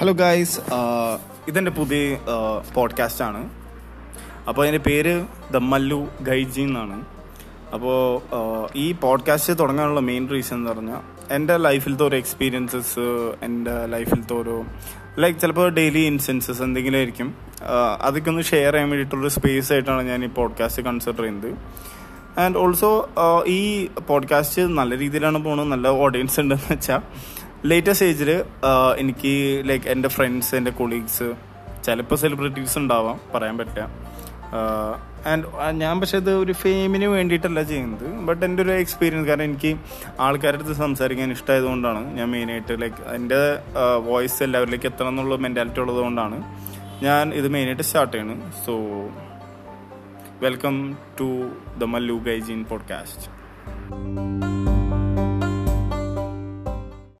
Hello guys ഇതെന്റെ പുതിയ podcast ആണ്. അപ്പോൾ അതിന്റെ പേര് ദ മല്ലു ഗൈജി എന്നാണ്. അപ്പോൾ ഈ പോഡ്കാസ്റ്റ് തുടങ്ങാനുള്ള മെയിൻ റീസൺ എന്ന് പറഞ്ഞാൽ എന്റെ ലൈഫിലത്തെ ഓരോ എക്സ്പീരിയൻസസ് എന്റെ ലൈഫിലത്തെ ഓരോ ലൈക്ക് ചിലപ്പോൾ ഡെയിലി ഇൻസിഡൻസസ് എന്തെങ്കിലും ആയിരിക്കും. ആഹ് അതൊക്കെ ഒന്ന് ഷെയർ ചെയ്യാൻ വേണ്ടിയിട്ടുള്ളൊരു സ്പേസ് ആയിട്ടാണ് ഞാൻ ഈ പോഡ്കാസ്റ്റ് കൺസിഡർ ചെയ്യുന്നത്. ആൻഡ് ഓൾസോ ഈ പോഡ്കാസ്റ്റ് നല്ല രീതിയിലാണ് പോകുന്നത്. നല്ല ഓഡിയൻസ് ഉണ്ടെന്ന് വെച്ചാൽ ലേറ്റസ്റ്റ് ഏജിൽ എനിക്ക് ലൈക്ക് എന്റെ ഫ്രണ്ട്സ് എന്റെ കൊളീഗ്സ് ചിലപ്പോൾ സെലിബ്രിറ്റീസ് ഉണ്ടാവാം പറയാൻ പറ്റില്ല. ആൻഡ് ഞാൻ പക്ഷേ ഇത് ഒരു ഫെയിമിന് വേണ്ടിയിട്ടല്ല ചെയ്യുന്നത്. ബട്ട് എന്റെ ഒരു എക്സ്പീരിയൻസ് കാരണം എനിക്ക് ആൾക്കാരുടെ അടുത്ത് സംസാരിക്കാൻ ഇഷ്ടമായതുകൊണ്ടാണ് ഞാൻ മെയിനായിട്ട് ലൈക്ക് എന്റെ വോയിസ് എല്ലാവരിലേക്ക് എത്തണം എന്നുള്ള മെന്റാലിറ്റി ഉള്ളതുകൊണ്ടാണ് ഞാൻ ഇത് മെയിനായിട്ട് സ്റ്റാർട്ട് ചെയ്യുന്നത് so welcome to the Mallu Gaijin podcast